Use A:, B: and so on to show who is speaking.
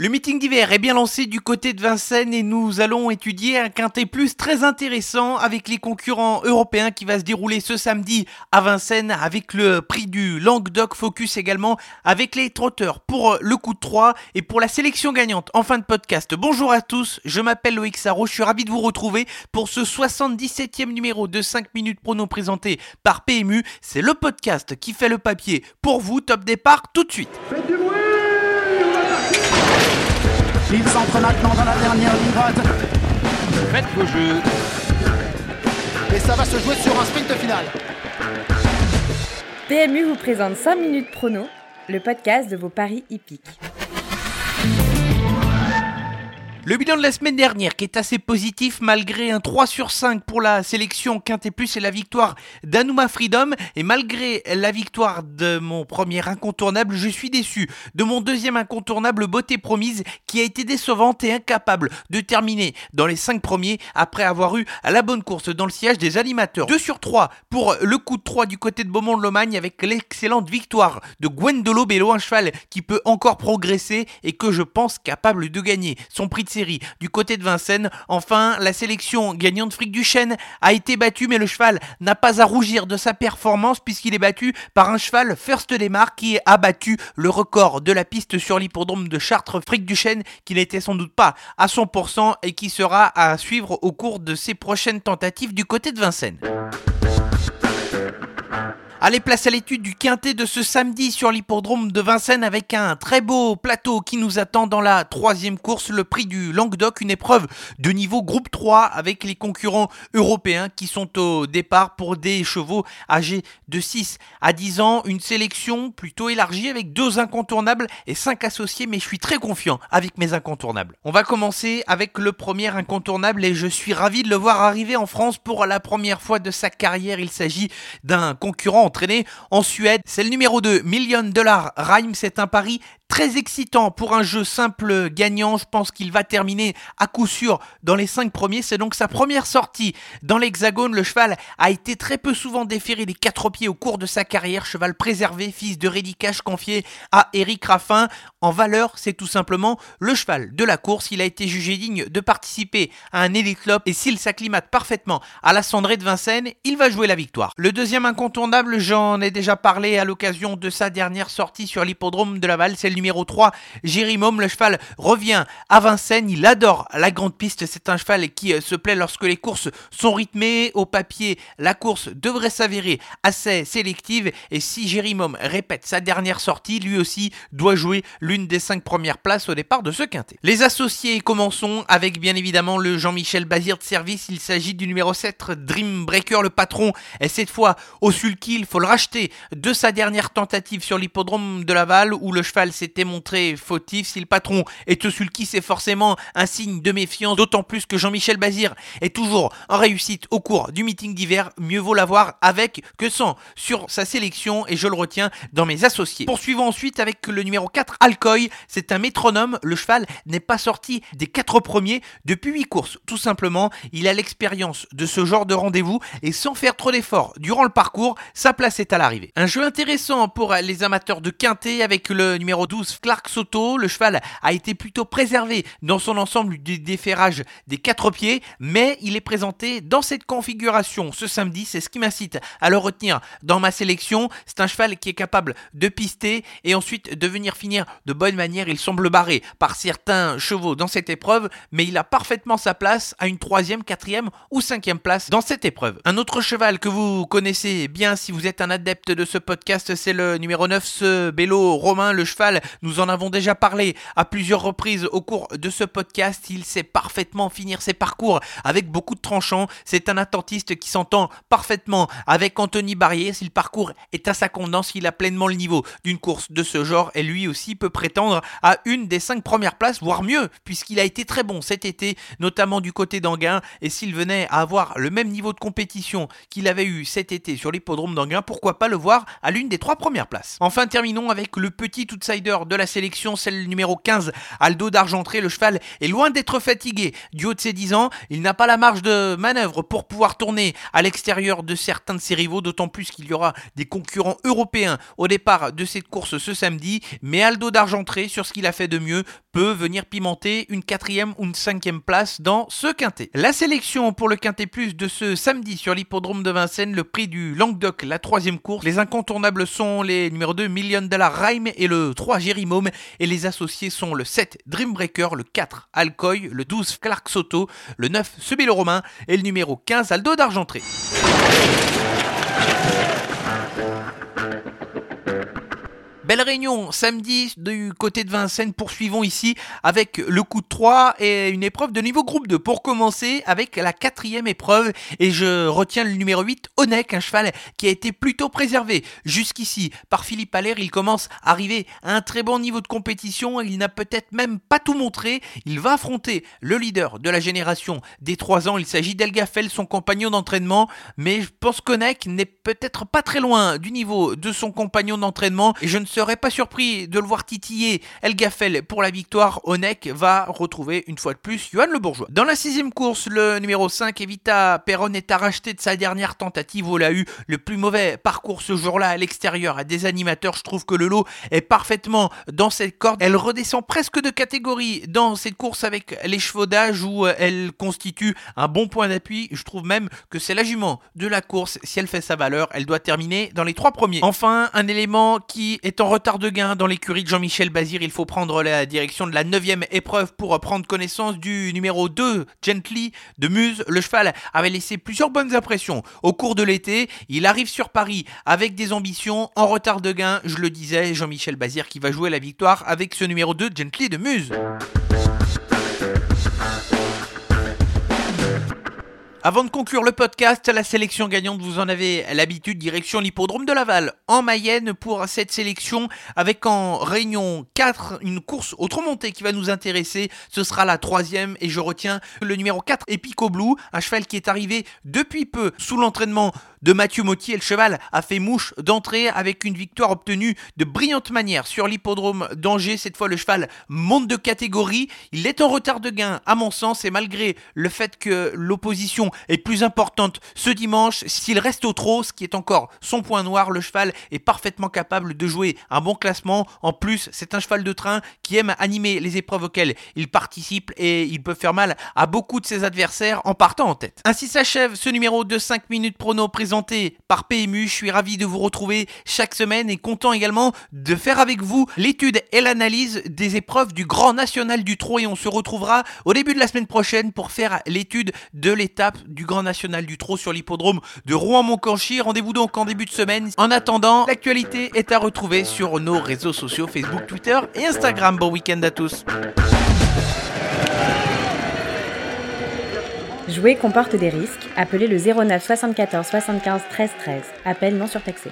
A: Le meeting d'hiver est bien lancé du côté de Vincennes et nous allons étudier un quintet plus très intéressant avec les concurrents européens qui va se dérouler ce samedi à Vincennes avec le prix du Languedoc Focus également avec les trotteurs pour le coup de 3 et pour la sélection gagnante en fin de podcast. Bonjour à tous, je m'appelle Loïc Sarro, je suis ravi de vous retrouver pour ce 77e numéro de 5 minutes prono présenté par PMU. C'est le podcast qui fait le papier pour vous. Top départ tout de suite.
B: Il s'entre maintenant dans la dernière ligne droite.
C: Faites vos jeux.
B: Et ça va se jouer sur un sprint final.
D: PMU vous présente 5 minutes prono, le podcast de vos paris hippiques.
A: Le bilan de la semaine dernière qui est assez positif malgré un 3 sur 5 pour la sélection Quintet Plus et la victoire d'Anouma Freedom et malgré la victoire de mon premier incontournable, je suis déçu de mon deuxième incontournable Beauté Promise qui a été décevante et incapable de terminer dans les 5 premiers après avoir eu à la bonne course dans le siège des animateurs. 2 sur 3 pour le coup de 3 du côté de Beaumont-de-Lomagne avec l'excellente victoire de Gwendolo Bello, un cheval qui peut encore progresser et que je pense capable de gagner son prix de du côté de Vincennes. Enfin, la sélection gagnante Fric du Chêne a été battue, mais le cheval n'a pas à rougir de sa performance puisqu'il est battu par un cheval First Demar qui a battu le record de la piste sur l'hippodrome de Chartres Fric du Chêne qui n'était sans doute pas à 100% et qui sera à suivre au cours de ses prochaines tentatives du côté de Vincennes. Allez, place à l'étude du quintet de ce samedi sur l'hippodrome de Vincennes avec un très beau plateau qui nous attend dans la troisième course, le prix du Languedoc, une épreuve de niveau groupe 3 avec les concurrents européens qui sont au départ pour des chevaux âgés de 6 à 10 ans, une sélection plutôt élargie avec deux incontournables et cinq associés, mais je suis très confiant avec mes incontournables. On va commencer avec le premier incontournable et je suis ravi de le voir arriver en France pour la première fois de sa carrière. Il s'agit d'un concurrent entraîné en Suède. C'est le numéro 2, Million Dollar Rhyme. C'est un pari très excitant pour un jeu simple gagnant. Je pense qu'il va terminer à coup sûr dans les 5 premiers. C'est donc sa première sortie dans l'Hexagone. Le cheval a été très peu souvent déféré des 4 pieds au cours de sa carrière. Cheval préservé, fils de Rédicage confié à Eric Raffin. En valeur, c'est tout simplement le cheval de la course. Il a été jugé digne de participer à un Elite et s'il s'acclimate parfaitement à la cendrée de Vincennes, il va jouer la victoire. Le deuxième incontournable, j'en ai déjà parlé à l'occasion de sa dernière sortie sur l'hippodrome de Laval, c'est le numéro 3, Jérimum. Le cheval revient à Vincennes. Il adore la grande piste. C'est un cheval qui euh, se plaît lorsque les courses sont rythmées. Au papier, la course devrait s'avérer assez sélective. Et si Jérimum répète sa dernière sortie, lui aussi doit jouer l'une des 5 premières places au départ de ce quintet. Les associés, commençons avec bien évidemment le Jean-Michel Bazir de service. Il s'agit du numéro 7, Dream Breaker, le patron. Et cette fois au sulky, il faut le racheter de sa dernière tentative sur l'hippodrome de Laval où le cheval s'est s'était montré fautif. Si le patron est au sulky, c'est forcément un signe de méfiance, d'autant plus que Jean-Michel Bazir est toujours en réussite au cours du meeting d'hiver. Mieux vaut l'avoir avec que sans sur sa sélection et je le retiens dans mes associés. Poursuivons ensuite avec le numéro 4, Alcoy. C'est un métronome. Le cheval n'est pas sorti des 4 premiers depuis 8 courses. Tout simplement, il a l'expérience de ce genre de rendez-vous et sans faire trop d'efforts durant le parcours, sa place est à l'arrivée. Un jeu intéressant pour les amateurs de quintet avec le numéro 12 Clark Soto. Le cheval a été plutôt préservé dans son ensemble du déferrage des quatre pieds, mais il est présenté dans cette configuration ce samedi. C'est ce qui m'incite à le retenir dans ma sélection. C'est un cheval qui est capable de pister et ensuite de venir finir de bonne manière. Il semble barré par certains chevaux dans cette épreuve, mais il a parfaitement sa place à une troisième, quatrième ou cinquième place dans cette épreuve. Un autre cheval que vous connaissez bien si vous êtes un adepte de ce podcast, c'est le numéro 9, ce Bello Romain, le cheval nous en avons déjà parlé à plusieurs reprises au cours de ce podcast. Il sait parfaitement finir ses parcours avec beaucoup de tranchants. C'est un attentiste qui s'entend parfaitement avec Anthony Barrier. Si le parcours est à sa condense, il a pleinement le niveau d'une course de ce genre et lui aussi peut prétendre à une des cinq premières places, voire mieux, puisqu'il a été très bon cet été, notamment du côté d'Anguin. Et s'il venait à avoir le même niveau de compétition qu'il avait eu cet été sur l'hippodrome d'Anguin, pourquoi pas le voir à l'une des trois premières places. Enfin, terminons avec le petit outsider de la sélection, c'est le numéro 15, Aldo d'Argentré. Le cheval est loin d'être fatigué du haut de ses 10 ans. Il n'a pas la marge de manœuvre pour pouvoir tourner à l'extérieur de certains de ses rivaux, d'autant plus qu'il y aura des concurrents européens au départ de cette course ce samedi. Mais Aldo d'Argentré, sur ce qu'il a fait de mieux, peut venir pimenter une quatrième ou une cinquième place dans ce quintet. La sélection pour le quintet plus de ce samedi sur l'hippodrome de Vincennes, le prix du Languedoc, la troisième course. Les incontournables sont les numéro 2 Million Dollar Rhyme et le 3 Jérimôme et les associés sont le 7 Dreambreaker, le 4 Alcoy, le 12 Clark Soto, le 9 Sebilo Romain et le numéro 15 Aldo d'Argentré. Belle réunion samedi du côté de Vincennes. Poursuivons ici avec le coup de 3 et une épreuve de niveau groupe 2. Pour commencer avec la quatrième épreuve et je retiens le numéro 8, Onek, un cheval qui a été plutôt préservé jusqu'ici par Philippe Allaire. Il commence à arriver à un très bon niveau de compétition. Il n'a peut-être même pas tout montré. Il va affronter le leader de la génération des 3 ans. Il s'agit d'Elgafel, son compagnon d'entraînement. Mais je pense qu'Onek n'est peut-être pas très loin du niveau de son compagnon d'entraînement et je ne serais pas surpris de le voir titiller El Gaffel pour la victoire. Onek va retrouver une fois de plus Johan Le Bourgeois. Dans la sixième course, le numéro 5, Evita Perron, est arraché de sa dernière tentative il a eu le plus mauvais parcours ce jour-là à l'extérieur à des animateurs. Je trouve que le lot est parfaitement dans cette corde. Elle redescend presque de catégorie dans cette course avec les chevaudages où elle constitue un bon point d'appui. Je trouve même que c'est la jument de la course. Si elle fait sa valeur, elle doit terminer dans les trois premiers. Enfin, un élément qui est en retard de gain dans l'écurie de Jean-Michel Bazir. Il faut prendre la direction de la neuvième épreuve pour prendre connaissance du numéro 2, Gently, de Muse. Le cheval avait laissé plusieurs bonnes impressions au cours de l'été. Il arrive sur Paris avec des ambitions en retard de gain. Je le disais, Jean-Michel Bazir qui va jouer la victoire avec ce numéro 2, Gently de Muse. Avant de conclure le podcast, la sélection gagnante, vous en avez l'habitude, direction l'hippodrome de Laval, en Mayenne, pour cette sélection, avec en réunion 4, une course autre montée qui va nous intéresser. Ce sera la troisième, et je retiens le numéro 4, Epico Blue, un cheval qui est arrivé depuis peu sous l'entraînement de Mathieu Mottier. Le cheval a fait mouche d'entrée avec une victoire obtenue de brillante manière sur l'hippodrome d'Angers. Cette fois, le cheval monte de catégorie. Il est en retard de gain, à mon sens, et malgré le fait que l'opposition est plus importante ce dimanche, s'il reste au trot, ce qui est encore son point noir, le cheval est parfaitement capable de jouer un bon classement. En plus, c'est un cheval de train qui aime animer les épreuves auxquelles il participe et il peut faire mal à beaucoup de ses adversaires en partant en tête. Ainsi s'achève ce numéro de 5 minutes prono présenté par PMU. Je suis ravi de vous retrouver chaque semaine et content également de faire avec vous l'étude et l'analyse des épreuves du Grand National du Trot et on se retrouvera au début de la semaine prochaine pour faire l'étude de l'étape du Grand National du Trot sur l'hippodrome de Rouen-Moncanchy. Rendez-vous donc en début de semaine. En attendant, l'actualité est à retrouver sur nos réseaux sociaux Facebook, Twitter et Instagram. Bon week-end à tous.
D: Jouer comporte des risques. Appelez le 09 74 75 13 13. Appel non surtaxé.